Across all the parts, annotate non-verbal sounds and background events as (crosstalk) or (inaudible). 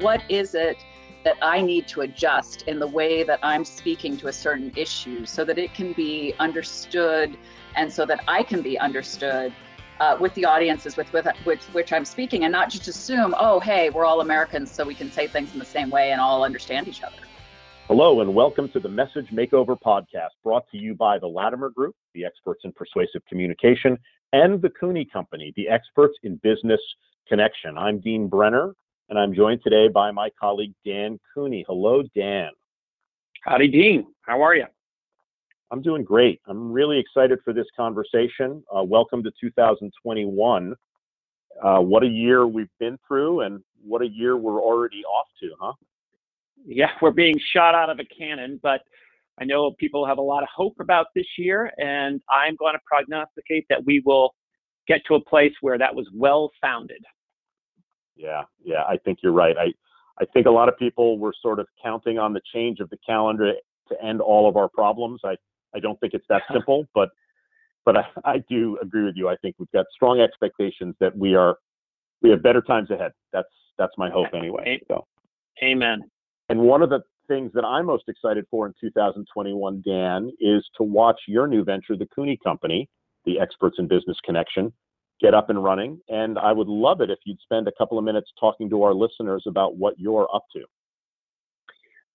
what is it that I need to adjust in the way that I'm speaking to a certain issue so that it can be understood and so that I can be understood uh, with the audiences with, with, with which I'm speaking and not just assume, oh, hey, we're all Americans, so we can say things in the same way and all understand each other. Hello, and welcome to the Message Makeover podcast brought to you by the Latimer Group, the experts in persuasive communication, and the Cooney Company, the experts in business connection. I'm Dean Brenner, and I'm joined today by my colleague Dan Cooney. Hello, Dan. Howdy, Dean. How are you? I'm doing great. I'm really excited for this conversation. Uh, welcome to 2021. Uh, what a year we've been through, and what a year we're already off to, huh? Yeah, we're being shot out of a cannon, but I know people have a lot of hope about this year, and I'm going to prognosticate that we will get to a place where that was well founded. Yeah, yeah, I think you're right. I, I think a lot of people were sort of counting on the change of the calendar to end all of our problems. I, I don't think it's that (laughs) simple, but, but I, I do agree with you. I think we've got strong expectations that we are, we have better times ahead. That's, that's my hope anyway. So. Amen. And one of the things that I'm most excited for in 2021, Dan, is to watch your new venture, the Cooney Company, the experts in business connection, get up and running. And I would love it if you'd spend a couple of minutes talking to our listeners about what you're up to.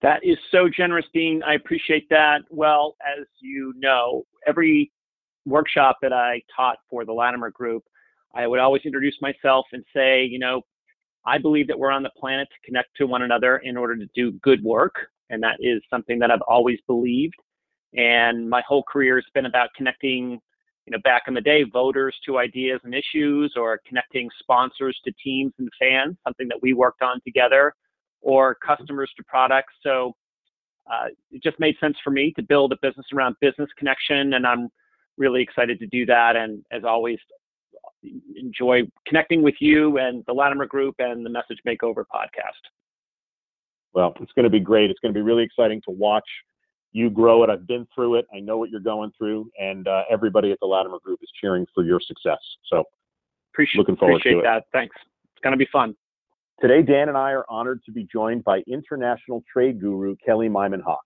That is so generous, Dean. I appreciate that. Well, as you know, every workshop that I taught for the Latimer Group, I would always introduce myself and say, you know, I believe that we're on the planet to connect to one another in order to do good work. And that is something that I've always believed. And my whole career has been about connecting you know, back in the day, voters to ideas and issues, or connecting sponsors to teams and fans, something that we worked on together, or customers to products. So uh, it just made sense for me to build a business around business connection, and I'm really excited to do that. And as always, enjoy connecting with you and the Latimer Group and the Message Makeover podcast. Well, it's going to be great. It's going to be really exciting to watch you grow it. I've been through it. I know what you're going through, and uh, everybody at the Latimer Group is cheering for your success. So, appreciate looking forward appreciate to that. it. Thanks. It's going to be fun. Today, Dan and I are honored to be joined by international trade guru Kelly Myman-Hawk.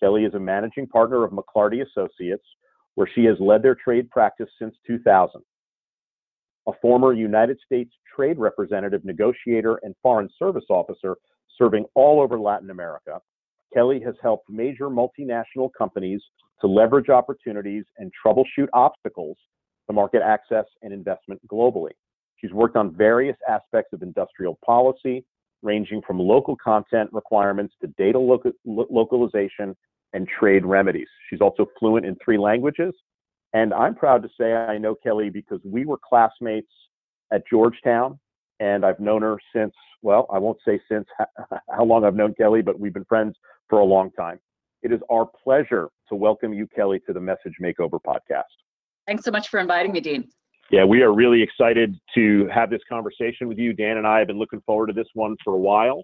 Kellie is a managing partner of McLarty Associates, where she has led their trade practice since 2000. A former United States trade representative, negotiator, and foreign service officer serving all over Latin America, Kellie has helped major multinational companies to leverage opportunities and troubleshoot obstacles to market access and investment globally. She's worked on various aspects of industrial policy, ranging from local content requirements to data loca- localization and trade remedies. She's also fluent in three languages. And I'm proud to say I know Kellie because we were classmates at Georgetown and I've known her since, well, I won't say since (laughs) how long I've known Kellie, but we've been friends for a long time. It is our pleasure to welcome you, Kellie, to the Message Makeover podcast. Thanks so much for inviting me, Dean. Yeah, we are really excited to have this conversation with you. Dan and I have been looking forward to this one for a while.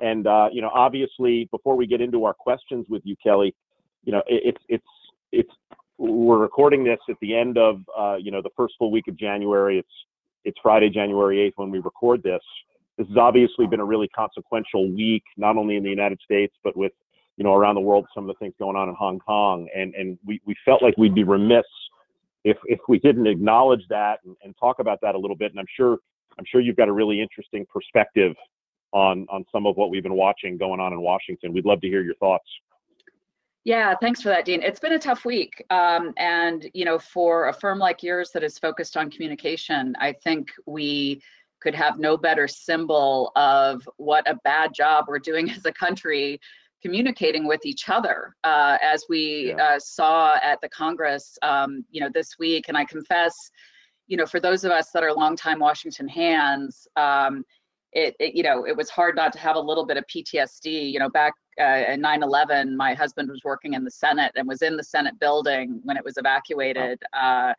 And, uh, you know, obviously, before we get into our questions with you, Kellie, you know, it, it's, it's, it's, we're recording this at the end of, uh, you know, the first full week of January. It's, it's Friday, January 8th when we record this this has obviously been a really consequential week, not only in the United States, but with, you know, around the world, some of the things going on in Hong Kong. And, and we, we felt like we'd be remiss if, if we didn't acknowledge that and, and talk about that a little bit. And I'm sure, I'm sure you've got a really interesting perspective on, on some of what we've been watching going on in Washington. We'd love to hear your thoughts. Yeah, thanks for that, Dean. It's been a tough week. Um, and, you know, for a firm like yours that is focused on communication, I think we could have no better symbol of what a bad job we're doing (laughs) as a country communicating with each other uh, as we yeah. uh, saw at the congress um, you know this week and i confess you know for those of us that are longtime washington hands um, it, it, you know it was hard not to have a little bit of ptsd you know back uh, 9-11 my husband was working in the senate and was in the senate building when it was evacuated uh,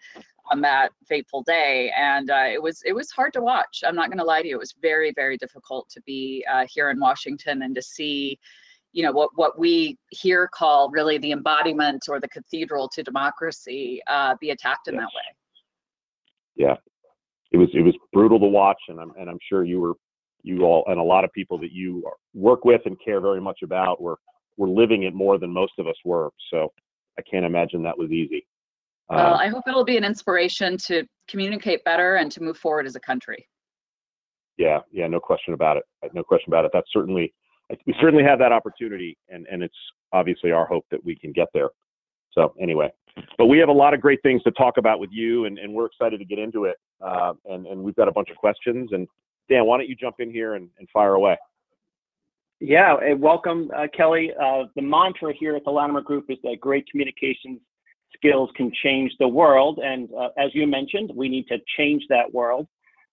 on that fateful day. And uh, it was it was hard to watch. I'm not going to lie to you. It was very very difficult to be uh, here in washington and to see you know what what we here call really the embodiment or the cathedral to democracy uh, be attacked in yes. that way. Yeah. It was it was brutal to watch and i'm and i'm sure you were you all and a lot of people that you work with and care very much about were were living it more than most of us were. So I can't imagine that was easy. Well, um, I hope it'll be an inspiration to communicate better and to move forward as a country. Yeah, yeah, no question about it. No question about it. That's certainly we certainly have that opportunity, and and it's obviously our hope that we can get there. So anyway, but we have a lot of great things to talk about with you, and, and we're excited to get into it. Uh, and and we've got a bunch of questions. And Dan, why don't you jump in here and, and fire away? Yeah, welcome, uh, Kellie. Uh, the mantra here at the Latimer Group is that great communications skills can change the world. And uh, as you mentioned, we need to change that world.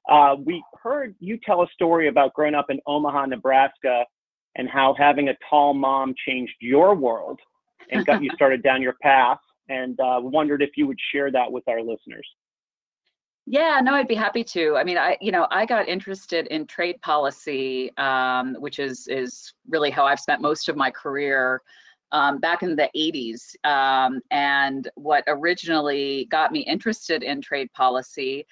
Uh, we heard you tell a story about growing up in Omaha, Nebraska, and how having a tall mom changed your world and got you (laughs) started down your path. And uh, wondered if you would share that with our listeners. Yeah, no, I'd be happy to. I mean, I, you know, I got interested in trade policy, um, which is is really how I've spent most of my career um, back in the 80s. Um, and what originally got me interested in trade policy,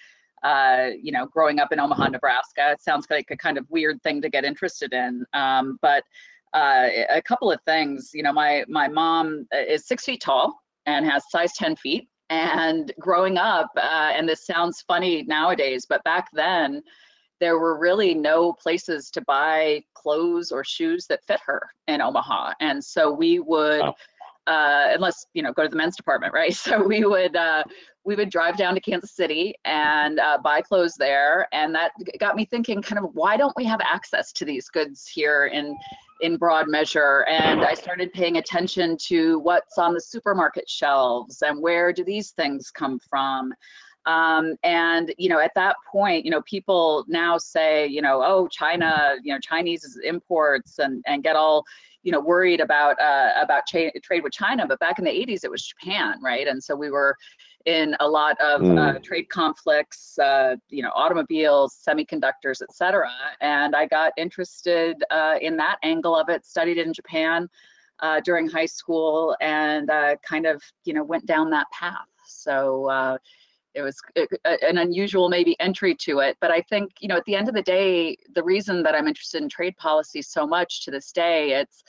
uh, you know, growing up in Omaha, Nebraska, it sounds like a kind of weird thing to get interested in. Um, but uh, a couple of things, you know, my my mom is six feet tall and has size 10 feet. And growing up, uh, and this sounds funny nowadays, but back then, there were really no places to buy clothes or shoes that fit her in Omaha. And so we would, oh. uh, unless, you know, go to the men's department, (laughs) right? So we would, uh, we would drive down to Kansas City and uh, buy clothes there. And that got me thinking kind of, why don't we have access to these goods here in, in broad measure? And I started paying attention to what's on the supermarket shelves and where do these things come from? Um, and you know, at that point, you know, people now say, you know, oh, China, you know, Chinese imports, and and get all, you know, worried about uh, about trade with China. But back in the 80s, it was Japan, right? And so we were in a lot of uh, mm. uh, trade conflicts, uh, you know, automobiles, semiconductors, et cetera. And I got interested uh, in that angle of it, studied in Japan uh, during high school, and uh, kind of, you know, went down that path. So it was an unusual maybe entry to it but i think you know at the end of the day the reason that i'm interested in trade policy so much to this day it's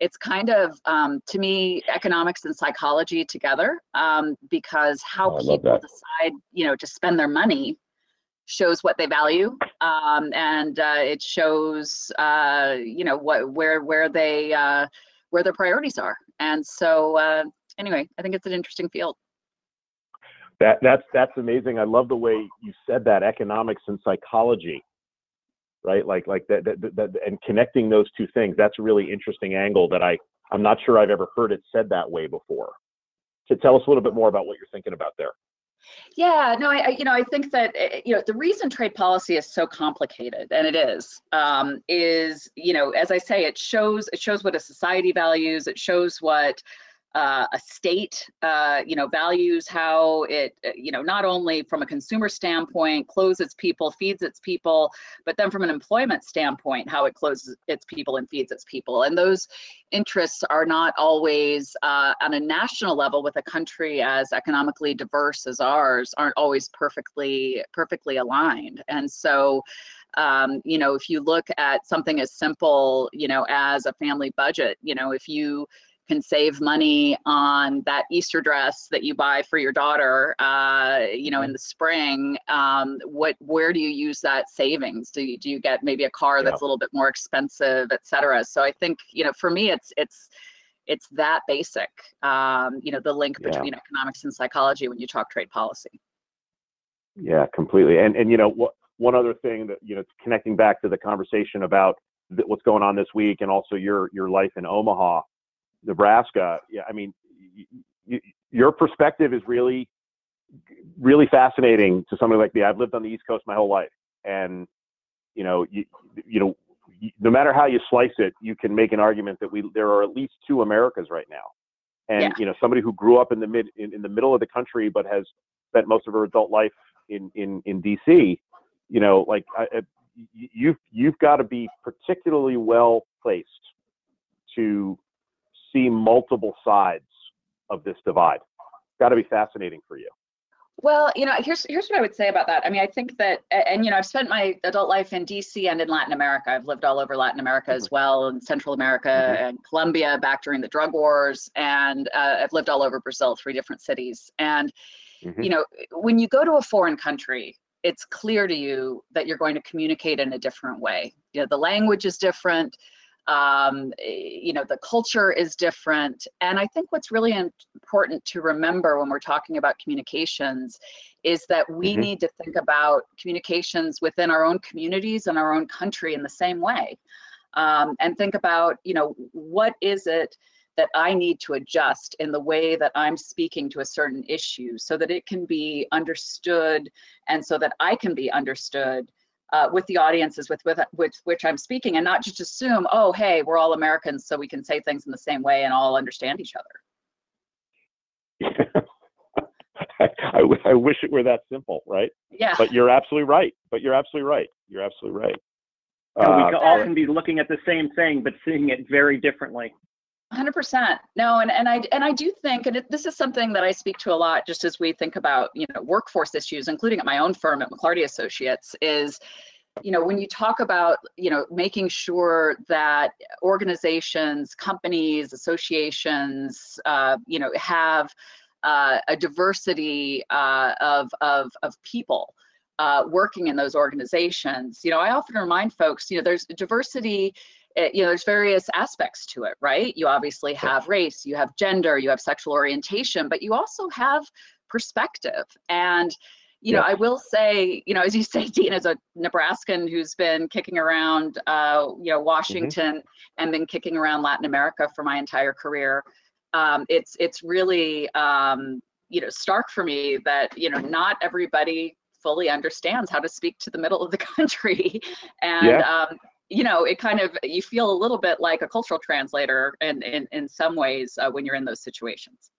it's kind of um, to me economics and psychology together um, because how oh, people decide you know to spend their money shows what they value um, and uh, it shows uh, you know what where where they uh, where their priorities are. And so uh, anyway i think it's an interesting field. That that's that's amazing. I love the way you said that economics and psychology, right? Like like that, that, that and connecting those two things. That's a really interesting angle that I I'm not sure I've ever heard it said that way before. To tell us a little bit more about what you're thinking about there. Yeah, no, I, you know, I think that eh, you know the reason trade policy is so complicated, and it is, um, is you know, as I say, it shows it shows what a society values, it shows what uh, a state, uh, you know, values how it, uh, you know, not only from a consumer standpoint, clothes its people, feeds its people, but then from an employment standpoint, how it closes its people and feeds its people. And those interests are not always uh, on a national level with a country as economically diverse as ours aren't always perfectly perfectly aligned. And so, um, you know, if you look at something as simple, you know, as a family budget, you know, if you can save money on that Easter dress that you buy for your daughter, uh, you know, in mm-hmm. the spring. Um, what, where do you use that savings? Do you, do you get maybe a car that's yeah. a little bit more expensive, et cetera? So I think, you know, for me, it's, it's, it's that basic, um, you know, the link yeah. between economics and psychology when you talk trade policy. Yeah, completely. And, and, you know, what, one other thing that, you know, connecting back to the conversation about what's going on this week and also your, your life in Omaha, Nebraska, yeah, I mean, your perspective is really, really fascinating to somebody like me. I've lived on the East Coast my whole life, and you know, you, you know, no matter how you slice it, you can make an argument that we there are at least two Americas right now. And yeah. you know, somebody who grew up in the mid in, in the middle of the country but has spent most of her adult life in in in DC, you know, like I, you've you've got to be particularly well placed to see multiple sides of this divide. Got to be fascinating for you. Well, you know, here's here's what I would say about that. I mean, I think that, and you know, I've spent my adult life in D.C. and in Latin America. I've lived all over Latin America as mm-hmm. well, and Central America mm-hmm. and Colombia back during the drug wars, and uh, I've lived all over Brazil, three different cities. And mm-hmm. you know, when you go to a foreign country, it's clear to you that you're going to communicate in a different way. You know, the language is different um, you know the culture is different and i think what's really important to remember when we're talking about communications is that we mm-hmm. need to think about communications within our own communities and our own country in the same way um, and think about you know what is it that i need to adjust in the way that i'm speaking to a certain issue so that it can be understood and so that i can be understood uh, with the audiences with, with, with which I'm speaking and not just assume, oh, hey, we're all Americans, so we can say things in the same way and all understand each other. (laughs) I, I, I wish it were that simple, right? Yeah. But you're absolutely right. But you're absolutely right. You're absolutely right. Uh, we can all can be looking at the same thing, but seeing it very differently. 100% no and, and i and i do think and it, this is something that i speak to a lot just as we think about you know workforce issues including at my own firm at mclarty associates is you know when you talk about you know making sure that organizations companies associations uh, you know have uh, a diversity uh, of, of of people uh, working in those organizations you know i often remind folks you know there's diversity it, you know, there's various aspects to it, right? You obviously have race, you have gender, you have sexual orientation, but you also have perspective. And, you know, I will say, you know, as you (laughs) say, Dean, as a Nebraskan who's been kicking around, uh, you know, mm-hmm. Washington mm-hmm. and been kicking around Latin America for my entire career, um, it's it's really, um, you know, stark for me that you know not everybody fully understands how to speak to the middle of the (laughs) country, and yeah. um, you know, it kind of you feel a little bit like a cultural translator, and in, in some ways uh, when you're in those situations.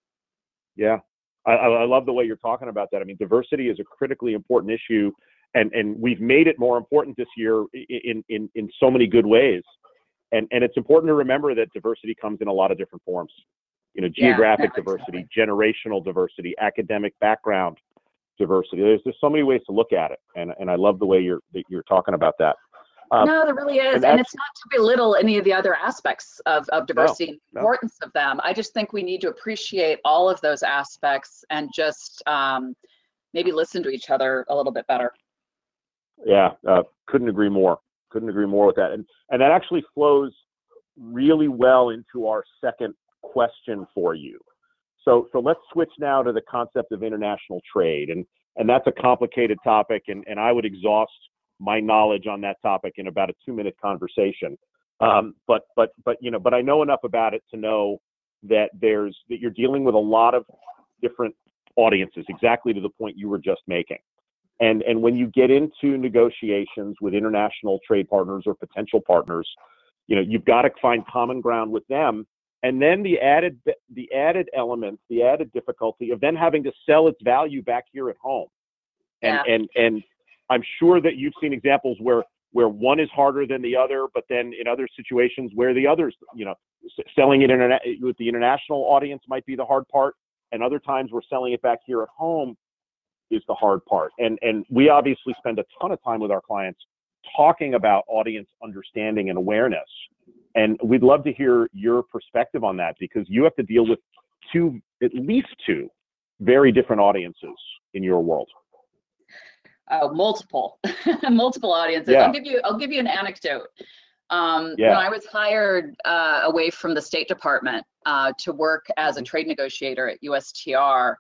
Yeah, I, I love the way you're talking about that. I mean, diversity is a critically important issue, and and we've made it more important this year in in in so many good ways. And and it's important to remember that diversity comes in a lot of different forms. You know, geographic yeah, diversity, generational diversity, academic background diversity. There's there's so many ways to look at it, and and I love the way you're that you're talking about that. Um, no, there really is. And, and, it's not to belittle any of the other aspects of, of diversity no, and the importance no. of them. I just think we need to appreciate all of those aspects and just um, maybe listen to each other a little bit better. Yeah, uh, couldn't agree more. Couldn't agree more with that. And, and that actually flows really well into our second question for you. So, so let's switch now to the concept of international trade. And, and that's a complicated topic, and, and I would exhaust my knowledge on that topic in about a two minute conversation. Um, but but but you know, but I know enough about it to know that there's that you're dealing with a lot of different audiences, exactly to the point you were just making. And and when you get into negotiations with international trade partners or potential partners, you know, you've got to find common ground with them. And then the added the added element, the added difficulty of then having to sell its value back here at home. And yeah. and and I'm sure that you've seen examples where where one is harder than the other, but then in other situations where the others, you know, selling it internet with the international audience might be the hard part, and other times we're selling it back here at home is the hard part. And and we obviously spend a ton of time with our clients talking about audience understanding and awareness. And we'd love to hear your perspective on that because you have to deal with two, at least two, very different audiences in your world uh, multiple (laughs) multiple audiences yeah. i'll give you i'll give you an anecdote um, yeah. when i was hired uh, away from the state department uh, to work as a mm-hmm. trade negotiator at ustr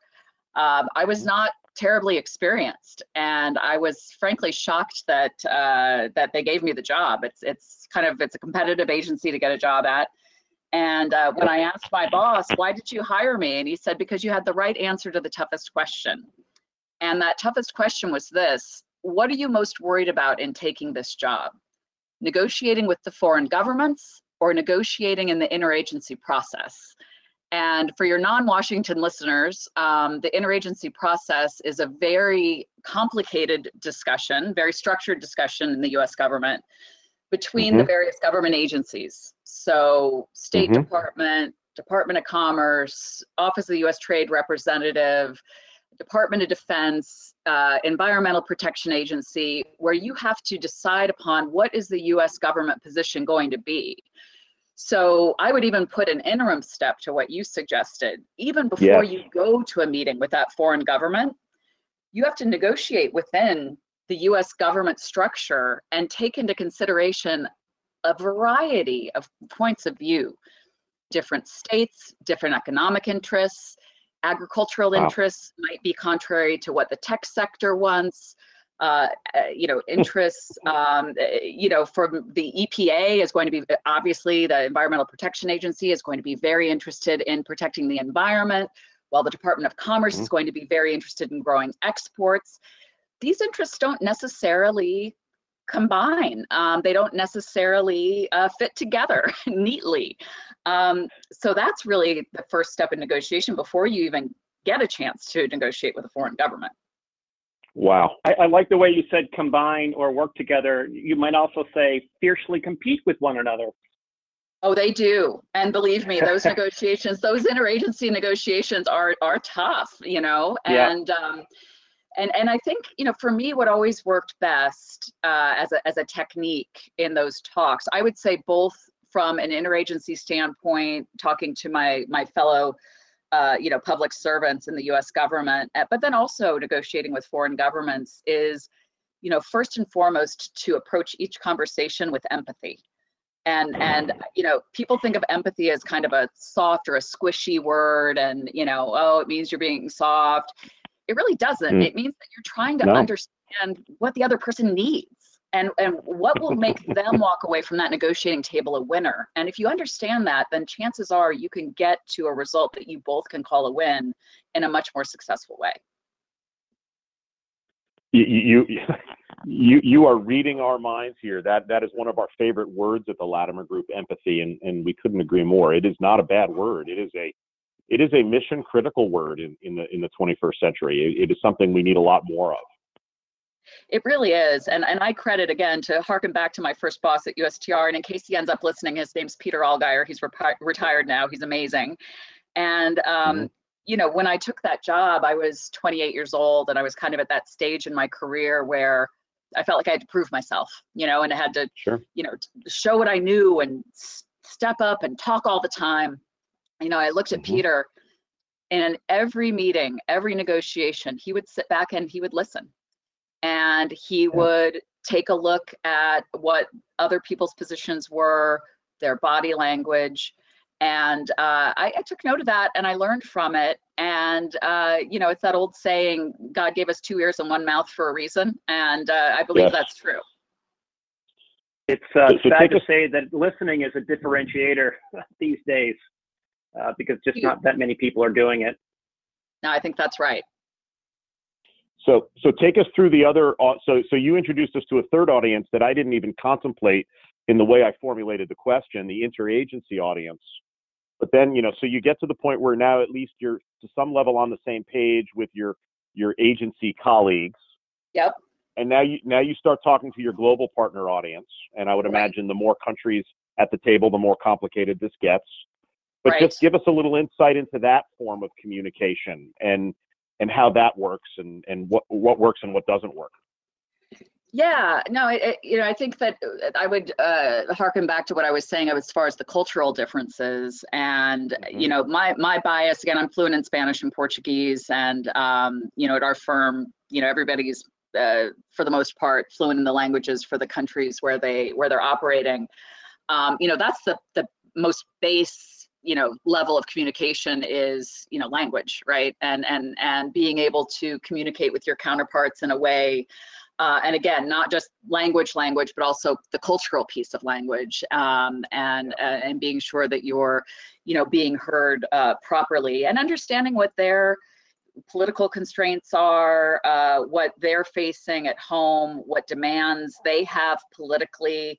um, i was mm-hmm. not terribly experienced and i was frankly shocked that uh, that they gave me the job it's it's kind of it's a competitive agency to get a job at and uh, when i asked my boss why did you hire me and he said because you had the right answer to the toughest question and that toughest question was this What are you most worried about in taking this job? Negotiating with the foreign governments or negotiating in the interagency process? And for your non Washington listeners, um, the interagency process is a very complicated discussion, very structured discussion in the US government between mm-hmm. the various government agencies. So, State mm-hmm. Department, Department of Commerce, Office of the US Trade Representative, Department of Defense, uh, Environmental Protection Agency, where you have to decide upon what is the US government position going to be. So I would even put an interim step to what you suggested. Even before Yes. you go to a meeting with that foreign government, you have to negotiate within the US government structure and take into consideration a variety of points of view. Different states, different economic interests, agricultural Wow. interests might be contrary to what the tech sector wants. Uh, uh, you know, interests, um, uh, you know, from the EPA is going to be obviously the Environmental Protection Agency is going to be very interested in protecting the environment, while the Department of Commerce is going to be very interested in growing exports. These interests don't necessarily combine. Um, they don't necessarily uh, fit together (laughs) neatly. Um, so that's really the first step in negotiation before you even get a chance to negotiate with a foreign government. Wow. I, I like the way you said combine or work together. You might also say fiercely compete with one another. Oh, they do. And believe me, those (laughs) negotiations, those interagency negotiations are are tough, you know. Yeah. And um and and I think, you know, for me what always worked best uh as a as a technique in those talks, I would say both from an interagency standpoint, talking to my my fellow uh, you know, public servants in the US government, uh, but then also negotiating with foreign governments is, you know, first and foremost to approach each conversation with empathy. And and you know people think of empathy as kind of a soft or a squishy word and you know oh it means you're being soft it really doesn't Mm. it means that you're trying to No. understand what the other person needs and and what will make (laughs) them walk away from that negotiating table a winner and if you understand that then chances are you can get to a result that you both can call a win in a much more successful way You, you, you, (laughs) you are reading our minds here. That, that is one of our favorite words at the Latimer Group, empathy, and, and we couldn't agree more. It is not a bad word. It is a, it is a mission critical word in, in the, in the 21st century. It, it is something we need a lot more of. It really is. And and I credit again to harken back to my first boss at USTR. And in case he ends up listening, his name's Peter Allgeier. He's retired now. He's amazing. And um, Mhm. you know, when I took that job, I was 28 years old, and I was kind of at that stage in my career where I felt like I had to prove myself, you know, and I had to, Sure. you know, show what I knew and s- step up and talk all the time. You know, I looked at Mhm. Peter, and in every meeting, every negotiation, he would sit back and he would listen and he would take a look at what other people's positions were, their body language. And uh, I, I took note of that and I learned from it. And, uh, you know, it's that old saying God gave us two ears and one mouth for a reason. And uh, I believe Yes. that's true. It's uh, So- so sad to us- say that listening is a differentiator (laughs) these days uh, because just not that many people are doing it. No, I think that's right. So, so take us through the other. So, so you introduced us to a third audience that I didn't even contemplate in the way I formulated the question, the interagency audience. But then, you know, so you get to the point where now at least you're to some level on the same page with your your agency colleagues, Yep. and now you now you start talking to your global partner audience. And I would Right. imagine the more countries at the table, the more complicated this gets. But Right. just give us a little insight into that form of communication and and how that works and and what what works and what doesn't work. Yeah, no, it, it- you know, I think that uh, I would uh, harken back to what I was saying as far as the cultural differences, and you Mhm. know, my my bias again, I'm fluent in Spanish and Portuguese, and um, you know, at our firm, you know, everybody's uh, for the most part fluent in the languages for the countries where they where they're operating. Um, you know, that's the the most base you know level of communication is you know language right? And and and being able to communicate with your counterparts in a way uh, and again, not just language, language, but also the cultural piece of language, um, and uh, and being sure that you're, you know, being heard uh, properly and understanding what their political constraints are, uh, what they're facing at home, what demands they have politically,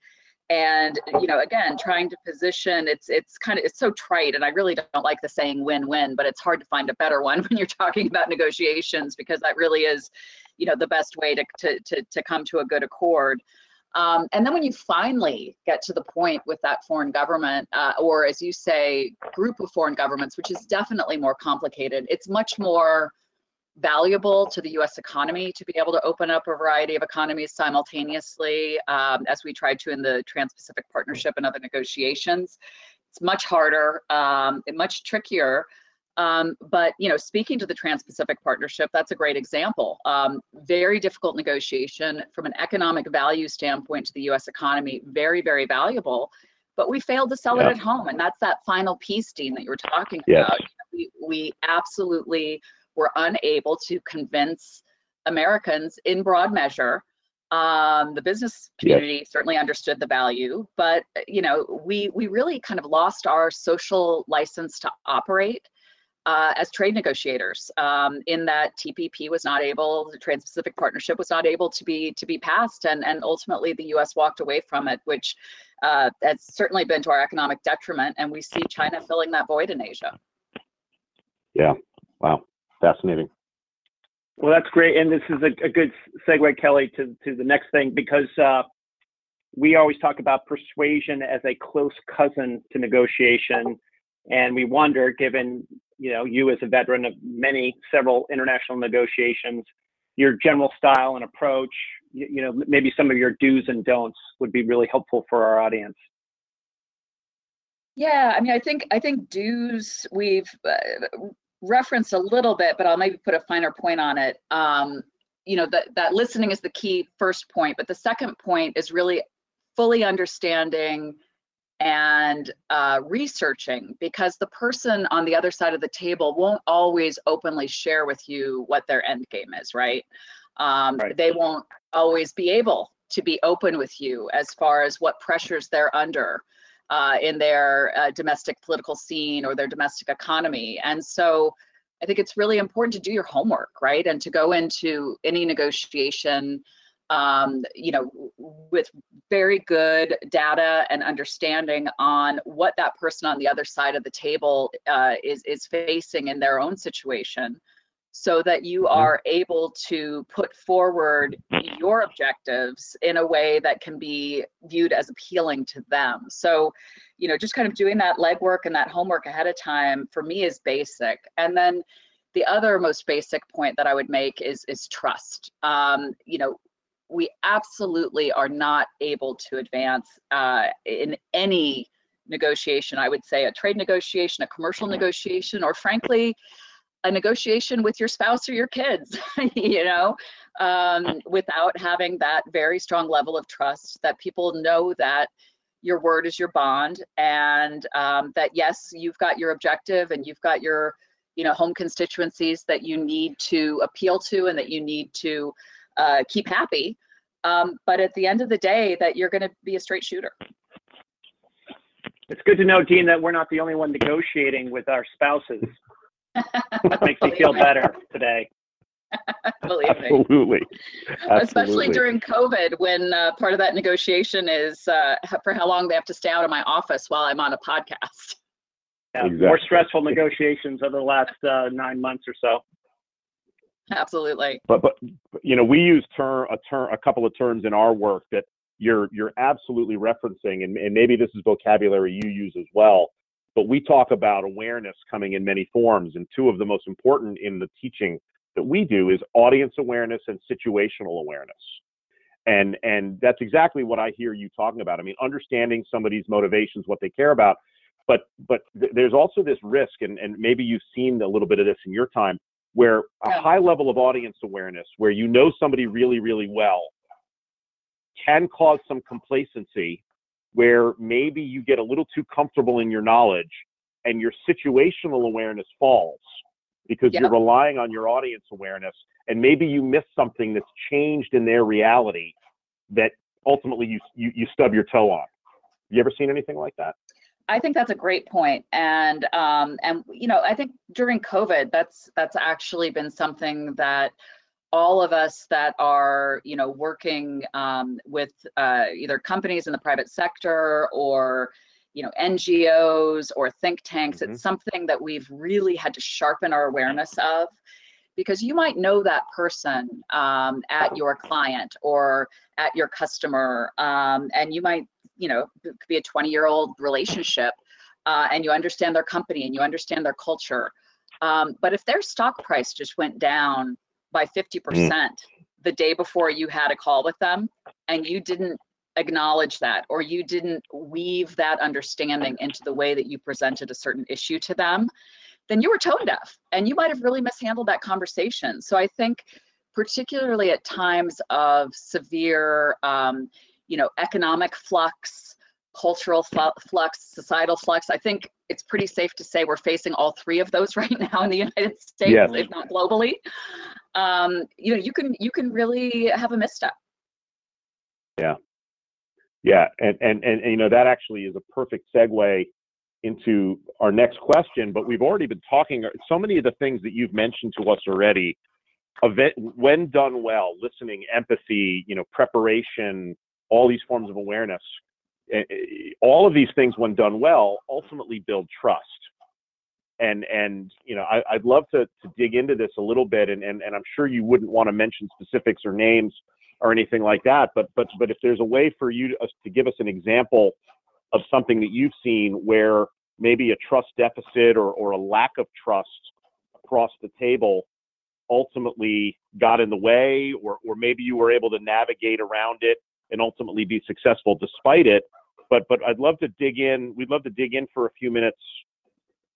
and you know, again, trying to position. It's it's kind of it's so trite, and I really don't like the saying win-win, but it's hard to find a better one (laughs) when you're talking about negotiations because that really is you know the best way to to to, to come to a good accord um, and then when you finally get to the point with that foreign government uh, or as you say group of foreign governments which is definitely more complicated it's much more valuable to the US economy to be able to open up a variety of economies simultaneously, um, as we tried to in the Trans Pacific Partnership and other negotiations. It's much harder, um, and much trickier. Um, but you know, speaking to the Trans-Pacific Partnership, that's a great example. Um, very difficult negotiation from an economic value standpoint to the U.S. economy. Very, very valuable. But we failed to sell Yeah. it at home, and that's that final piece, Dean, that you were talking about. We, we absolutely were unable to convince Americans in broad measure. Um, the business community certainly understood the value, but uh, you know, we we really kind of lost our social license to operate uh, as trade negotiators. Um, in that TPP was not able, the Trans-Pacific Partnership was not able to be to be passed, and and ultimately the U.S. walked away from it, which uh, has certainly been to our economic detriment. And we see China filling that void in Asia. Yeah, wow, fascinating. Well, that's great, and this is a, a good segue, Kellie, to to the next thing because uh, we always talk about persuasion as a close cousin to negotiation, and we wonder, given you know you as a veteran of many several international negotiations, your general style and approach, you, you know maybe some of your do's and don'ts would be really helpful for our audience. Yeah, I mean, I think I think do's we've uh, referenced a little bit, but I'll maybe put a finer point on it. Um, you know, that that listening is the key first point, but the second point is really fully understanding and uh, researching because the person on the other side of the table won't always openly share with you what their end game is, right? Um, Right. They won't always be able to be open with you as far as what pressures they're under uh, in their uh, domestic political scene or their domestic economy. And so I think it's really important to do your homework, right? And to go into any negotiation, um, you know, with very good data and understanding on what that person on the other side of the table uh, is is facing in their own situation so that you Mhm. are able to put forward your objectives in a way that can be viewed as appealing to them. So, you know, just kind of doing that legwork and that homework ahead of time for me is basic. And then the other most basic point that I would make is is trust. Um, you know, we absolutely are not able to advance uh, in any negotiation. I would say a trade negotiation, a commercial negotiation, or frankly, a negotiation with your spouse or your kids, (laughs) you know, um, without having that very strong level of trust that people know that your word is your bond and um, that yes, you've got your objective and you've got your, you know, home constituencies that you need to appeal to and that you need to uh, keep happy. Um, but at the end of the day, that you're going to be a straight shooter. It's good to know, Dean, that we're not the only one negotiating with our spouses. That makes me feel better today. (laughs) Believe me. Absolutely. especially during COVID, when uh, part of that negotiation is uh, for how long they have to stay out of my office while I'm on a podcast. Yeah, More stressful negotiations over the last uh, nine months or so. Absolutely. but but but, you know we use term a term a couple of terms in our work that you're you're absolutely referencing and, and maybe this is vocabulary you use as well but we talk about awareness coming in many forms and two of the most important in the teaching that we do is audience awareness and situational awareness. And and that's exactly what i hear you talking about. I mean understanding somebody's motivations what they care about but but th- there's also this risk and and maybe you've seen a little bit of this in your time where a high level of audience awareness, where you know somebody really, really well, can cause some complacency where maybe you get a little too comfortable in your knowledge and your situational awareness falls because Yep. you're relying on your audience awareness and maybe you miss something that's changed in their reality that ultimately you, you, you stub your toe on. You ever seen anything like that? I think that's a great point, and um, and you know, I think during COVID, that's that's actually been something that all of us that are you know working um, with uh, either companies in the private sector or you know NGOs or think tanks, Mhm. it's something that we've really had to sharpen our awareness of because you might know that person um, at your client or at your customer um, and you might you know it could be a 20 year old relationship uh, and you understand their company and you understand their culture Um, but if their stock price just went down by 50% mm. the day before you had a call with them and you didn't acknowledge that or you didn't weave that understanding into the way that you presented a certain issue to them, then you were tone deaf and you might have really mishandled that conversation. So I think particularly at times of severe, um, you know, economic flux, cultural flux, societal flux. I think it's pretty safe to say we're facing all three of those (laughs) right now in the United States, yes. if not globally. Um, you know, you can you can really have a misstep. Yeah, yeah, and and and, and you know that actually is a perfect segue into our next question. But we've already been talking so many of the things that you've mentioned to us already event, when done well, listening, empathy, you know, preparation, all these forms of awareness, Eh, eh, all of these things, when done well, ultimately build trust. And and you know, I, would love to to dig into this a little bit, and, and and I'm sure you wouldn't want to mention specifics or names or anything like that. But but but if there's a way for you to, to give us an example of something that you've seen where maybe a trust deficit or, or a lack of trust across the table ultimately got in the way, or, or maybe you were able to navigate around it and ultimately be successful despite it. But but I'd love to dig in. We'd love to dig in for a few minutes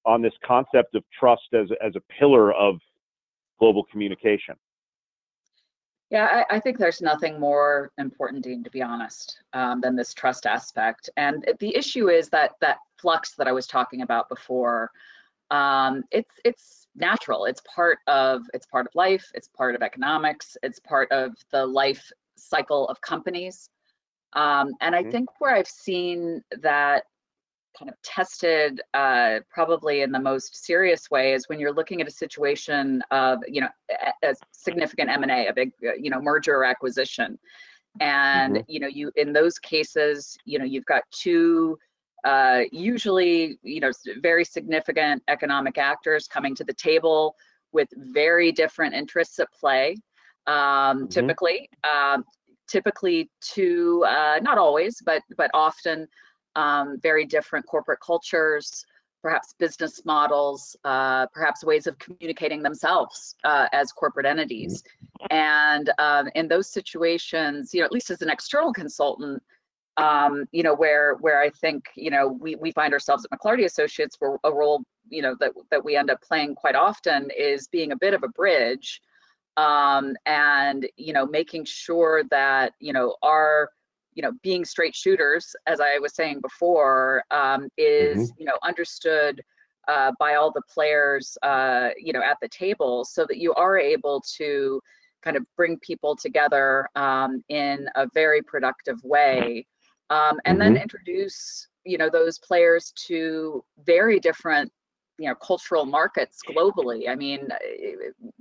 on this concept of trust as as a pillar of global communication. Yeah, I, I think there's nothing more important, Dean, to be honest, um, than this trust aspect. And the issue is that that flux that I was talking about before. Um, it's it's natural. It's part of it's part of life. It's part of economics. It's part of the life cycle of companies. Um, and I mm-hmm. think where I've seen that kind of tested uh, probably in the most serious way is when you're looking at a situation of you know a, a significant M&A, a big uh, you know merger or acquisition, and mm-hmm. you know you in those cases you know you've got two uh, usually, you know, very significant economic actors coming to the table with very different interests at play. Um, mm-hmm. Typically, um, typically to uh, not always, but but often um, very different corporate cultures, perhaps business models, uh, perhaps ways of communicating themselves uh, as corporate entities. Mm-hmm. And um, in those situations, you know, at least as an external consultant, um, you know, where where I think you know we we find ourselves at McLarty Associates, where a role you know that that we end up playing quite often is being a bit of a bridge, um, and you know making sure that you know our you know being straight shooters, as I was saying before, um, is mm-hmm. you know understood. Uh, by all the players, uh, you know, at the table, so that you are able to kind of bring people together um, in a very productive way um, and mm-hmm. then introduce you know those players to very different you know cultural markets globally i mean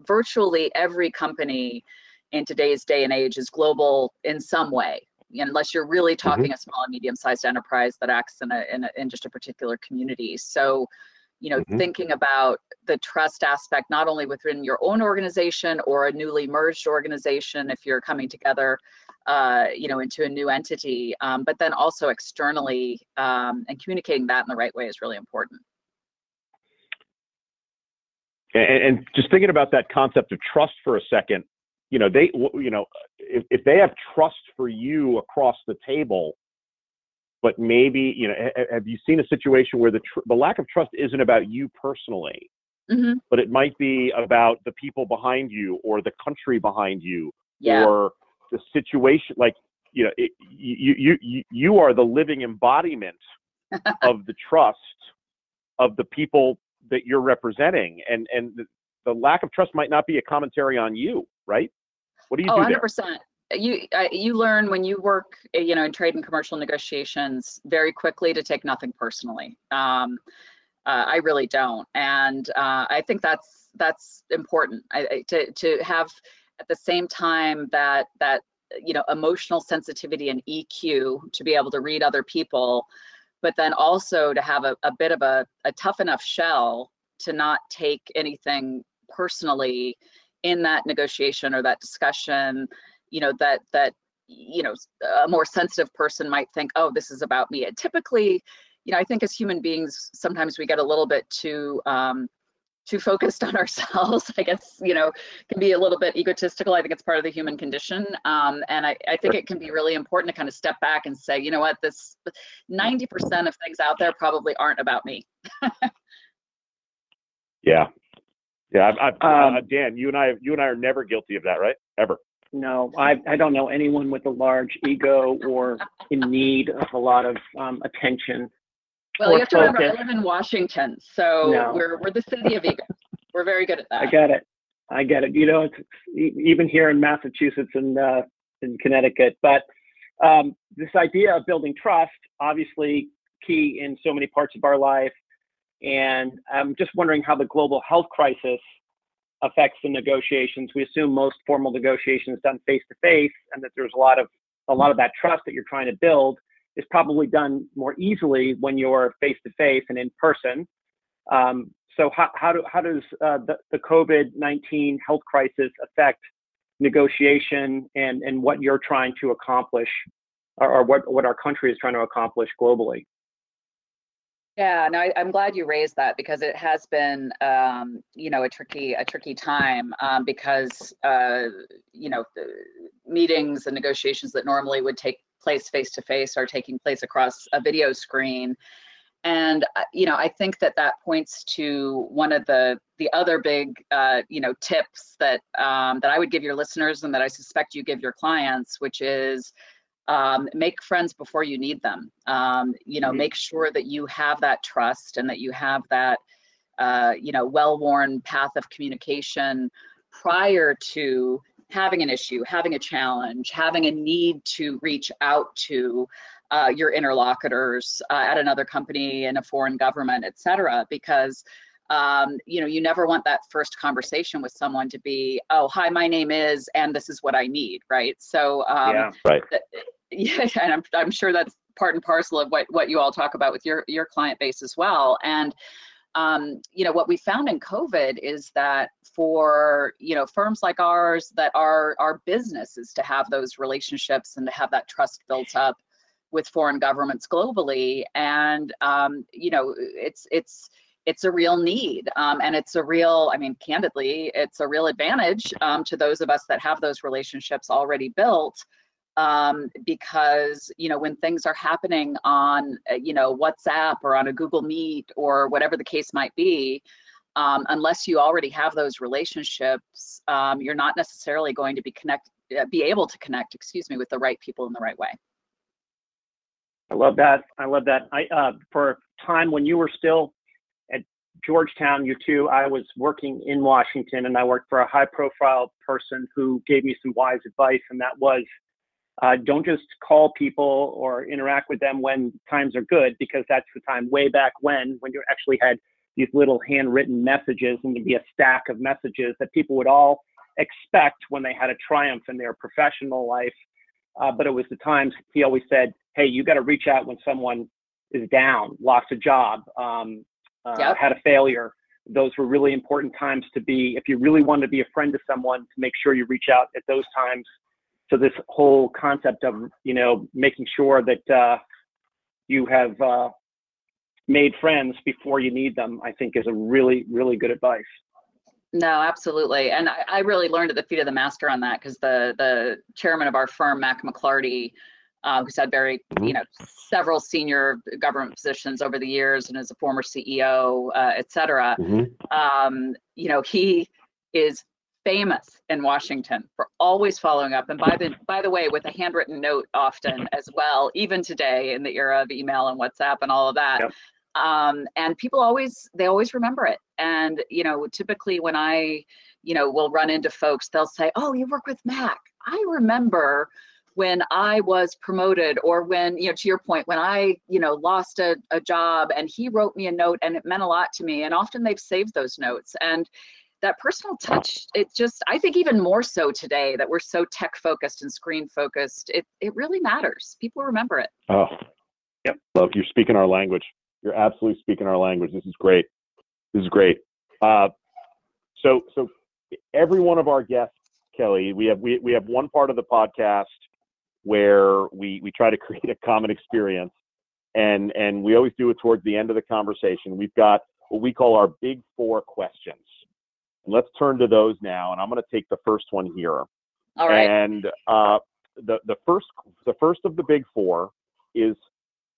virtually every company in today's day and age is global in some way unless you're really mm-hmm. talking mm-hmm. a small and medium sized enterprise that acts in a, in a in just a particular community so you know mm-hmm. thinking about the trust aspect not only within your own organization or a newly merged organization if you're coming together uh, you know into a new entity um, but then also externally um, and communicating that in the right way is really important and, and just thinking about that concept of trust for a second you know they you know if, if they have trust for you across the table but maybe you know have you seen a situation where the tr- the lack of trust isn't about you personally mm-hmm. but it might be about the people behind you or the country behind you yeah. or the situation like you know it, you you you are the living embodiment (laughs) of the trust of the people that you're representing and and the, the lack of trust might not be a commentary on you right? What do you oh, do 100% there? you uh, you learn when you work uh, you know in trade and commercial negotiations very quickly to take nothing personally. Um, uh, i really don't and uh, i think that's that's important. I, to to have at the same time that that you know emotional sensitivity and eq to be able to read other people but then also to have a, a bit of a, a tough enough shell to not take anything personally in that negotiation or that discussion you know that that you know a more sensitive person might think oh this is about me. And typically you know i think as human beings sometimes we get a little bit too um, too focused (laughs) on ourselves, I guess, you know, can be a little bit egotistical. I think it's part of the human condition. Um, and I, I think it can be really important to kind of step back and say, you know what, this 90% of things out there probably aren't about me. (laughs) yeah. Yeah. I, I, um, uh, Dan, you and I, you and I are never guilty of that, right? Ever. No, I, I don't know anyone with a large ego or in need of a lot of um, attention. Well, you have to remember, I live in Washington, so no. we're we're the city of ego. We're very good at that. I get it. I get it. You know, it's even here in Massachusetts and uh, in Connecticut. But um, this idea of building trust, obviously key in so many parts of our life. And I'm just wondering how the global health crisis affects the negotiations. We assume most formal negotiations done face to face, and that there's a lot of a lot of that trust that you're trying to build is probably done more easily when you're face to face and in person. Um, so how how, do, how does uh, the, the COVID-19 health crisis affect negotiation and and what you're trying to accomplish, or, or what what our country is trying to accomplish globally? Yeah, no, I, am glad you raised that because it has been, um, you know, a tricky, a tricky time um, because, uh, you know, meetings and negotiations that normally would take place face to face are taking place across a video screen, and uh, you know, I think that that points to one of the the other big, uh, you know, tips that um, that I would give your listeners and that I suspect you give your clients, which is um, make friends before you need them. Um, you know, mm-hmm. make sure that you have that trust and that you have that, uh, you know, well-worn path of communication prior to having an issue, having a challenge, having a need to reach out to uh, your interlocutors uh, at another company in a foreign government, et cetera, because um, you know, you never want that first conversation with someone to be, oh, hi, my name is, and this is what I need, right? So, um, yeah, right. Th- (laughs) yeah, and I'm, I'm sure that's part and parcel of what, what you all talk about with your, your client base as well. And, um, you know, what we found in COVID is that for, you know, firms like ours that are our business is to have those relationships and to have that trust built up with foreign governments globally. And, um, you know, it's, it's, it's a real need um, and it's a real i mean candidly it's a real advantage um, to those of us that have those relationships already built um, because you know when things are happening on uh, you know WhatsApp or on a Google Meet or whatever the case might be, um, unless you already have those relationships, um, you're not necessarily going to be connect uh, be able to connect, excuse me, with the right people in the right way. I love that. I love that. I uh, for a time when you were still at Georgetown, you too, I was working in Washington, and I worked for a high-profile person who gave me some wise advice, and that was uh, don't just call people or interact with them when times are good, because that's the time way back when, when you actually had these little handwritten messages and to be a stack of messages that people would all expect when they had a triumph in their professional life. Uh, but it was the times he always said, hey, you got to reach out when someone is down, lost a job, um, uh, yep. had a failure. Those were really important times to be, if you really want to be a friend to someone, to make sure you reach out at those times so this whole concept of you know making sure that uh, you have uh, made friends before you need them, I think is a really really good advice. No, absolutely, and I, I really learned at the feet of the master on that because the the chairman of our firm, Mac McLarty, uh, who's had very mm-hmm. you know several senior government positions over the years and is a former CEO, uh, et cetera. Mm-hmm. Um, you know, he is famous in Washington for always following up. And by the by the way, with a handwritten note often as well, even today in the era of email and WhatsApp and all of that. Yep. Um, and people always they always remember it. And you know, typically when I, you know, will run into folks, they'll say, "Oh, you work with Mac." I remember when I was promoted or when, you know, to your point, when I, you know, lost a, a job and he wrote me a note and it meant a lot to me. And often they've saved those notes. And that personal touch it just i think even more so today that we're so tech focused and screen focused it it really matters. People remember it. Oh yep. Love you're speaking our language. You're absolutely speaking our language. This is great. This is great. Uh, so so every one of our guests Kellie we have we, we have one part of the podcast where we we try to (laughs) create a common experience and and we always do it towards the end of the conversation. We've got what we call our big four questions. And let's turn to those now. And I'm going to take the first one here. All right. And uh, the the first the first of the big four is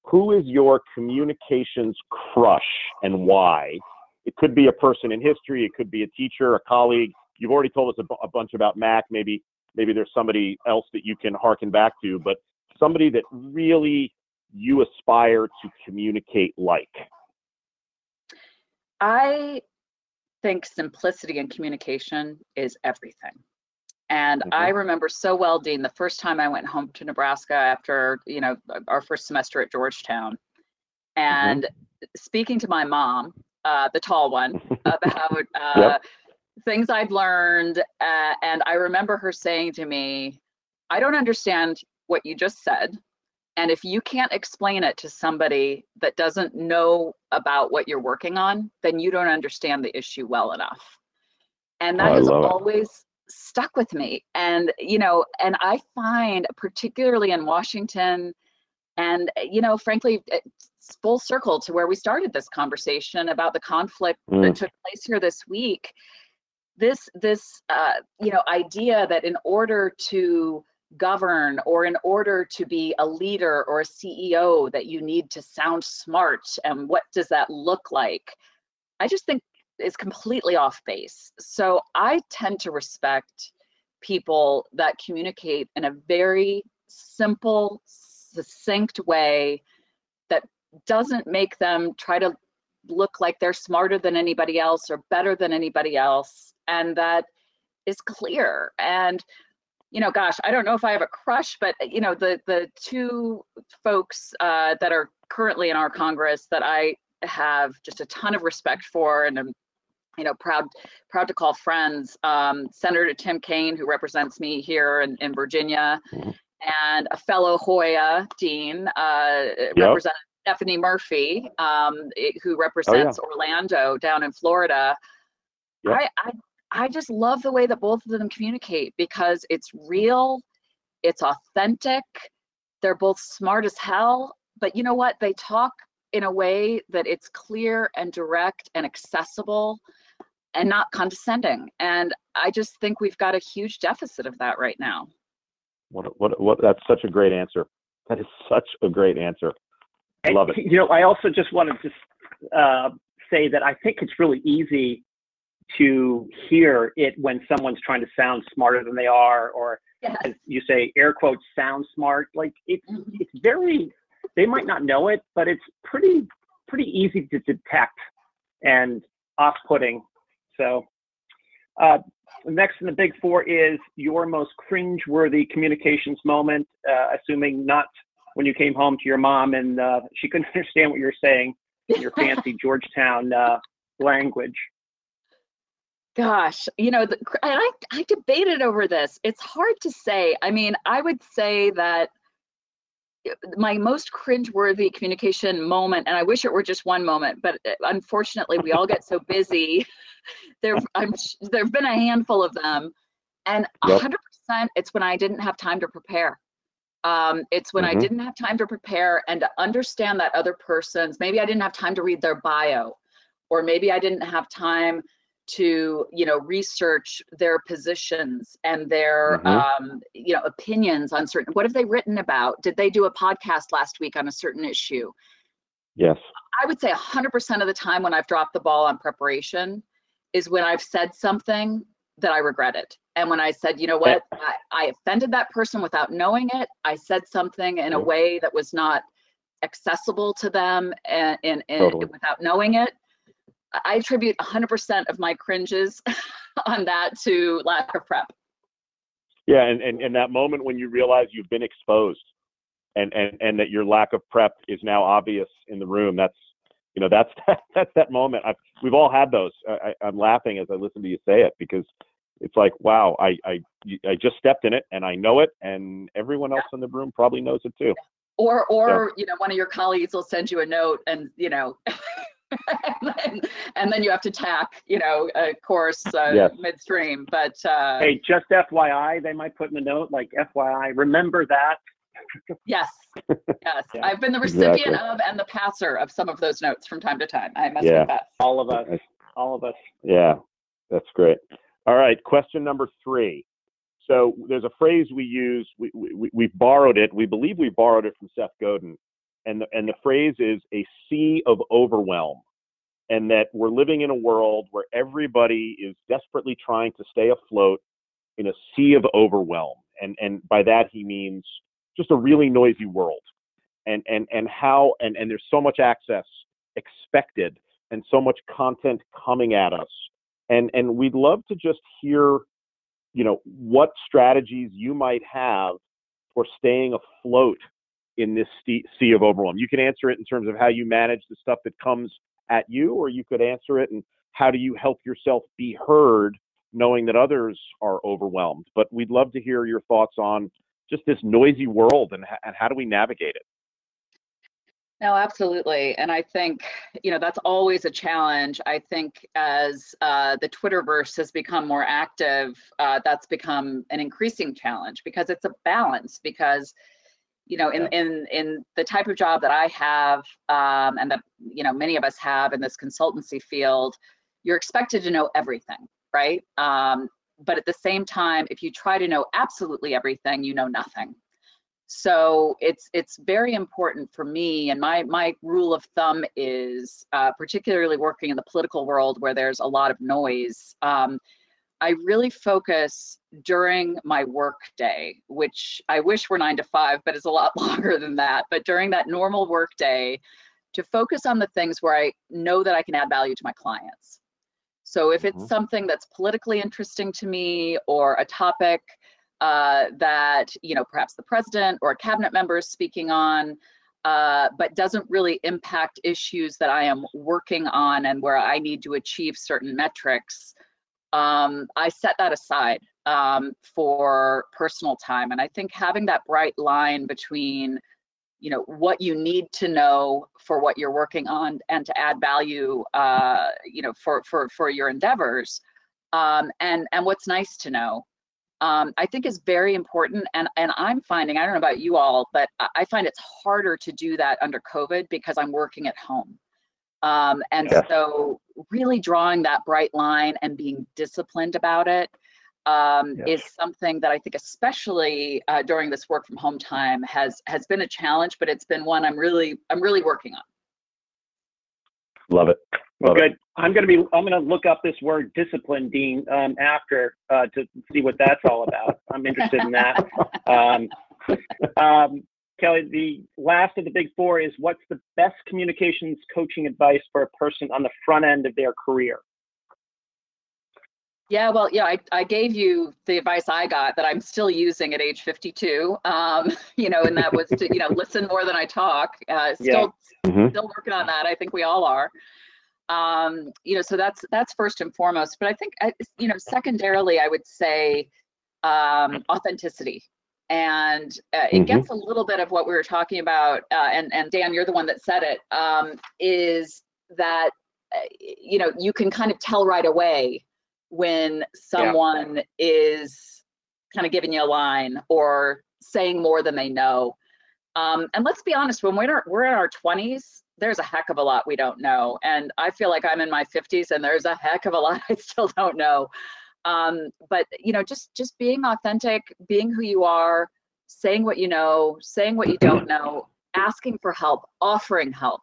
who is your communications crush and why? It could be a person in history. It could be a teacher, a colleague. You've already told us a, bu- a bunch about Mac. Maybe maybe there's somebody else that you can harken back to, but somebody that really you aspire to communicate like. I think simplicity and communication is everything. And Mhm. I remember so well, Dean, the first time I went home to Nebraska after, you know, our first semester at Georgetown, and speaking to my mom, uh, the tall one, (laughs) about uh, things I'd learned. Uh, and I remember her saying to me, I don't understand what you just said. And if you can't explain it to somebody that doesn't know about what you're working on, then you don't understand the issue well enough. And that I has love it. always stuck with me. And, you know, and I find, particularly in Washington, and, you know, frankly, it's full circle to where we started this conversation about the conflict that Mm. took place here this week. This, this, uh, you know, idea that in order to govern or in order to be a leader or a CEO that you need to sound smart and what does that look like? I just think is completely off base. So I tend to respect people that communicate in a very simple, succinct way that doesn't make them try to look like they're smarter than anybody else or better than anybody else and that is clear and you know gosh i don't know if i have a crush but you know the the two folks uh, that are currently in our congress that i have just a ton of respect for and i'm you know proud proud to call friends um, senator tim kaine who represents me here in, in virginia Mhm. and a fellow hoya dean uh, representative stephanie murphy um, it- who represents orlando down in florida Yep. I, I I just love the way that both of them communicate because it's real, it's authentic, they're both smart as hell, but you know what? They talk in a way that it's clear and direct and accessible and not condescending. And I just think we've got a huge deficit of that right now. What, what, what, that's such a great answer. That is such a great answer. I love it. You know, I also just want to just uh, say that I think it's really easy to hear it when someone's trying to sound smarter than they are, or Yes. as you say, air quotes, sound smart. Like it's Mhm. it's very. They might not know it, but it's pretty pretty easy to detect and off-putting. So, uh, next in the big four is your most cringe-worthy communications moment. Uh, assuming not when you came home to your mom and uh, she couldn't (laughs) understand what you were saying in your (laughs) fancy Georgetown uh, language. Gosh, you know, the, and I, I debated over this. It's hard to say. I mean, I would say that uh, my most cringeworthy communication moment, and I wish it were just one moment, but uh, unfortunately, we all get so busy. (laughs) There, I'm there've been a handful of them, and a Yep. hundred percent, it's when I didn't have time to prepare. Um, it's when I Mhm. didn't have time to prepare and to understand that other person's. Maybe I didn't have time to read their bio, or maybe I didn't have time to you know research their positions and their Mhm. um, you know opinions on certain what have they written about? Did they do a podcast last week on a certain issue? Yes. i would say 100% of the time when i've dropped the ball on preparation is when i've said something that i regretted and when i said you know what? I, I offended that person without knowing it. I said something in a way that was not accessible to them and, and, and Totally. without knowing it I attribute 100% of my cringes (laughs) on that to lack of prep. Yeah, and, and, and that moment when you realize you've been exposed and, and, and that your lack of prep is now obvious in the room, that's, you know, that's, (laughs) that, that's that moment. I've, we've all had those. I, I- I'm laughing as I listen to you say it because it's like, wow, I, I, I just stepped in it and I know it and everyone else in the room probably knows it too. Or, or you know, one of your colleagues will send you a note, and you know, (laughs) (laughs) and, then, and then you have to tack, you know, a course uh, Yes. midstream. But uh, Hey, just FYI, they might put in a note like FYI, remember that. (laughs) Yes, yes. Yeah. I've been the recipient Exactly. of and the passer of some of those notes from time to time. I must Yeah. confess. All of us. All of us. Yeah, that's great. All right, question number three. So there's a phrase we use. We, we we've borrowed it. We believe we borrowed it from Seth Godin, and the, and the phrase is a sea of overwhelm, and that we're living in a world where everybody is desperately trying to stay afloat in a sea of overwhelm, and and by that he means just a really noisy world, and and and how and and there's so much access expected and so much content coming at us and and we'd love to just hear you know what strategies you might have for staying afloat in this sea of overwhelm you can answer it in terms of how you manage the stuff that comes at you or you could answer it and how do you help yourself be heard knowing that others are overwhelmed but we'd love to hear your thoughts on just this noisy world and, and how do we navigate it No, absolutely. And I think, you know, that's always a challenge. I think as uh, the Twitterverse has become more active, uh, that's become an increasing challenge because it's a balance. Because, you know, in in in the type of job that I have, um, and that you know many of us have in this consultancy field, you're expected to know everything, right? Um, but at the same time, if you try to know absolutely everything, you know nothing so it's it's very important for me and my my rule of thumb is uh, particularly working in the political world where there's a lot of noise um, i really focus during my work day which i wish were nine to five but it's a lot (laughs) longer than that but during that normal work day to focus on the things where i know that i can add value to my clients so if it's Mhm. something that's politically interesting to me or a topic uh, that you know perhaps the president or a cabinet member is speaking on, uh, but doesn't really impact issues that I am working on and where I need to achieve certain metrics. Um, I set that aside um, for personal time, and I think having that bright line between you know what you need to know for what you're working on and to add value uh, you know for for for your endeavors um, and and what's nice to know um, I think is very important. And and I'm finding, I don't know about you all, but I- I find it's harder to do that under COVID because I'm working at home. Um, and Yes. so really drawing that bright line and being disciplined about it um, Yes. is something that I think, especially uh, during this work from home time, has has been a challenge. But it's been one I'm really I'm really working on. love it Well, Love it. good. I'm going to be. I'm going to look up this word discipline, Dean, um, after uh, to see what that's all about. I'm interested in that. (laughs) Um, um, Kellie, the last of the big four is what's the best communications coaching advice for a person on the front end of their career? Yeah, well, yeah, I, I gave you the advice I got that I'm still using at age 52. Um, (laughs) you know, and that was to, you know, listen more than I talk. Uh, still, Mhm. still working on that. I think we all are. Um, you know, so that's that's first and foremost. But I think, I, you know, secondarily, I would say um, authenticity. And uh, it Mhm. gets a little bit of what we were talking about. Uh, and and Dan, you're the one that said it. Um, is that uh, you know you can kind of tell right away when someone is kind of giving you a line or saying more than they know. Um, and let's be honest, when we're we're in our 20s, there's a heck of a lot we don't know. And I feel like I'm in my 50s, and there's a heck of a lot (laughs) I still don't know. Um, but you know, just just being authentic, being who you are, saying what you know, saying what you don't know, asking for help, offering help,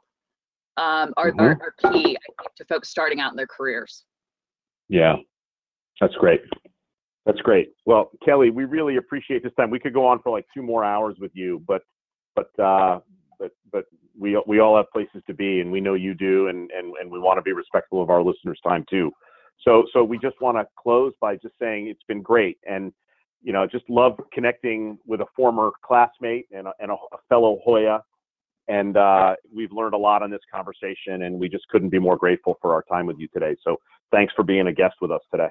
um, are, are, are key I think, to folks starting out in their careers. Yeah, that's great. That's great. Well, Kellie, we really appreciate this time. We could go on for like two more hours with you, but but uh, but but we we all have places to be, and we know you do, and and and we want to be respectful of our listeners' time too. So so we just want to close by just saying it's been great, and you know just love connecting with a former classmate and a, and a, a fellow Hoya. And uh, we've learned a lot on this conversation, and we just couldn't be more grateful for our time with you today. So thanks for being a guest with us today.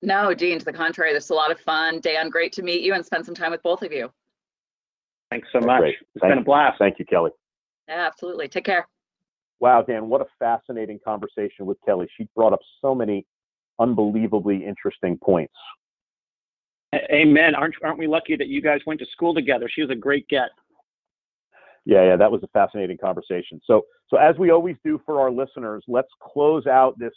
No, Dean, to the contrary, this is a lot of fun. Dan, great to meet you and spend some time with both of you. Thanks so much. great. It's Thank been a blast. Thank you, Kellie. Yeah, absolutely. Take care. Wow, Dan, what a fascinating conversation with Kellie. She brought up so many unbelievably interesting points. Amen. Aren't aren't we lucky that you guys went to school together? She was a great get. Yeah, yeah, that was a fascinating conversation. So, so as we always do for our listeners, let's close out this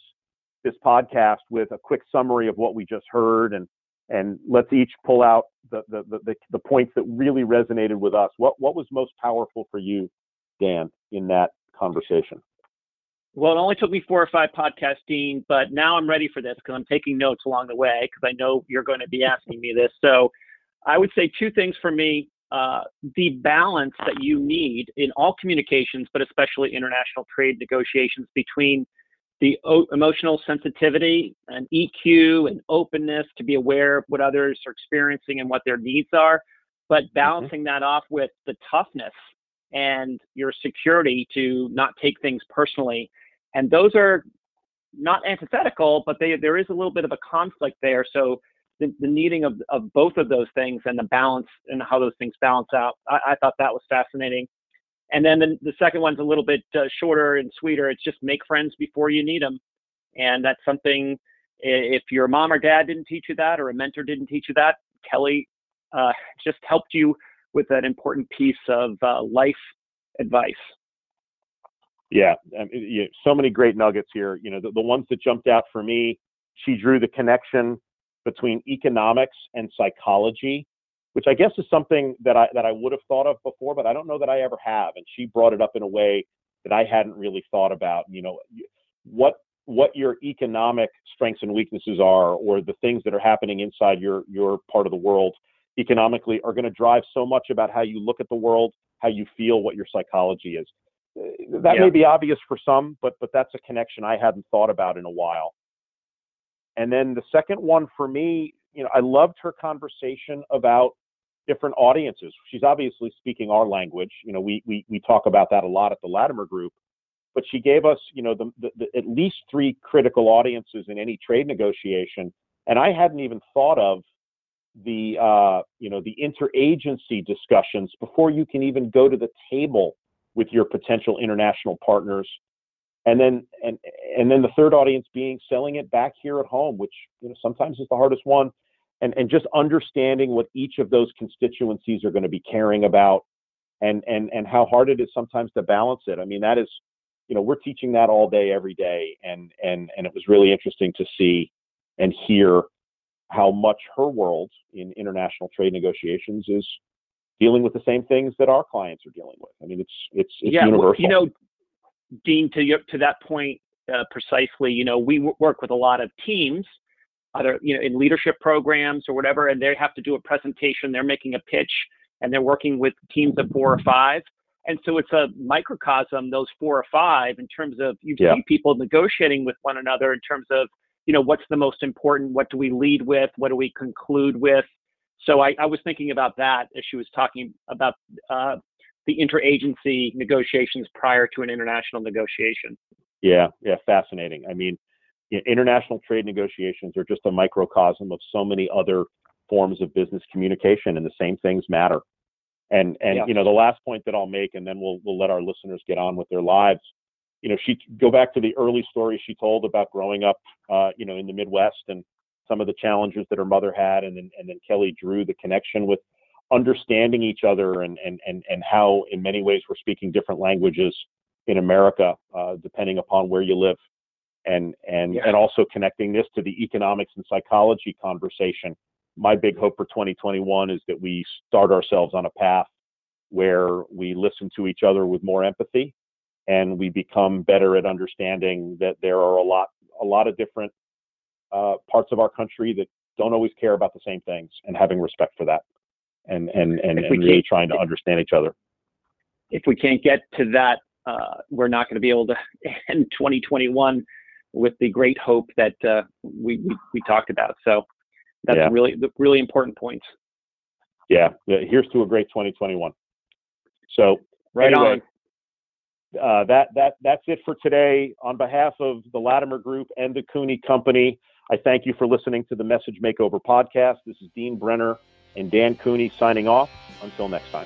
this podcast with a quick summary of what we just heard, and and let's each pull out the the the, the points that really resonated with us. What what was most powerful for you, Dan, in that conversation? Well, it only took me four or five podcasts, Dean, but now I'm ready for this because I'm taking notes along the way because I know you're going to be asking me this. So I would say two things for me. Uh, the balance that you need in all communications, but especially international trade negotiations between the o- emotional sensitivity and EQ and openness to be aware of what others are experiencing and what their needs are, but mm-hmm. balancing mm-hmm. that off with the toughness and your security to not take things personally. And those are not antithetical, but they, there is a little bit of a conflict there. So the, the needing of, of both of those things and the balance and how those things balance out, I, I thought that was fascinating. And then the, the second one's a little bit uh, shorter and sweeter. It's just make friends before you need them. And that's something, if your mom or dad didn't teach you that or a mentor didn't teach you that, Kellie uh, just helped you with that important piece of uh, life advice. Yeah, um, you so many great nuggets here. You know, the, the ones that jumped out for me, she drew the connection between economics and psychology, which I guess is something that I that I would have thought of before, but I don't know that I ever have. And she brought it up in a way that I hadn't really thought about. You know, what what your economic strengths and weaknesses are, or the things that are happening inside your your part of the world economically are going to drive so much about how you look at the world, how you feel, what your psychology is. That yeah. may be obvious for some, but but that's a connection I hadn't thought about in a while. And then the second one for me, you know, I loved her conversation about different audiences. She's obviously speaking our language. You know, we we we talk about that a lot at the Latimer Group. But she gave us, you know, the, the, the at least three critical audiences in any trade negotiation, and I hadn't even thought of the uh, you know the interagency discussions before you can even go to the table with your potential international partners. And then and and then the third audience being selling it back here at home which you know sometimes is the hardest one and and just understanding what each of those constituencies are going to be caring about and and and how hard it is sometimes to balance it. I mean that is you know we're teaching that all day every day and and and it was really interesting to see and hear how much her world in international trade negotiations is dealing with the same things that our clients are dealing with. I mean, it's it's, it's yeah, universal. You know, Dean, to your, to that point uh, precisely, you know, we w- work with a lot of teams, either you know in leadership programs or whatever, and they have to do a presentation. They're making a pitch, and they're working with teams of four or five. And so it's a microcosm, those four or five, in terms of you yeah. see people negotiating with one another in terms of you know, what's the most important? What do we lead with? What do we conclude with? So I, I was thinking about that as she was talking about uh, the interagency negotiations prior to an international negotiation. Yeah, yeah, fascinating. I mean, international trade negotiations are just a microcosm of so many other forms of business communication, and the same things matter. And and yeah. you know, the last point that I'll make, and then we'll we'll let our listeners get on with their lives you know, she go back to the early story she told about growing up, uh, you know, in the Midwest and some of the challenges that her mother had, and then and then Kellie drew the connection with understanding each other and and and and how in many ways we're speaking different languages in America, uh, depending upon where you live, and and yeah. and also connecting this to the economics and psychology conversation. My big hope for 2021 is that we start ourselves on a path where we listen to each other with more empathy and we become better at understanding that there are a lot a lot of different uh, parts of our country that don't always care about the same things and having respect for that and and and, and really trying to understand each other. if we can't get to that uh, we're not going to be able to (laughs) end 2021 with the great hope that uh, we, we, we talked about. So that's yeah. really really important points. Yeah. Here's to a great 2021 so right anyway, on. uh, that that that's it for today. On behalf of the Latimer Group and the Cooney Company, I thank you for listening to the Message Makeover podcast. This is Dean Brenner and Dan Cooney signing off. Until next time.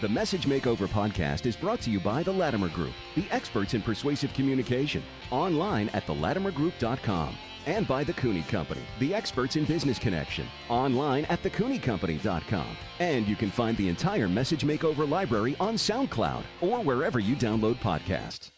The Message Makeover podcast is brought to you by the Latimer Group, the experts in persuasive communication. Online at thelatimergroup.com. and by The Cooney Company, the experts in business connection, online at thecooneycompany.com. And you can find the entire Message Makeover library on SoundCloud or wherever you download podcasts.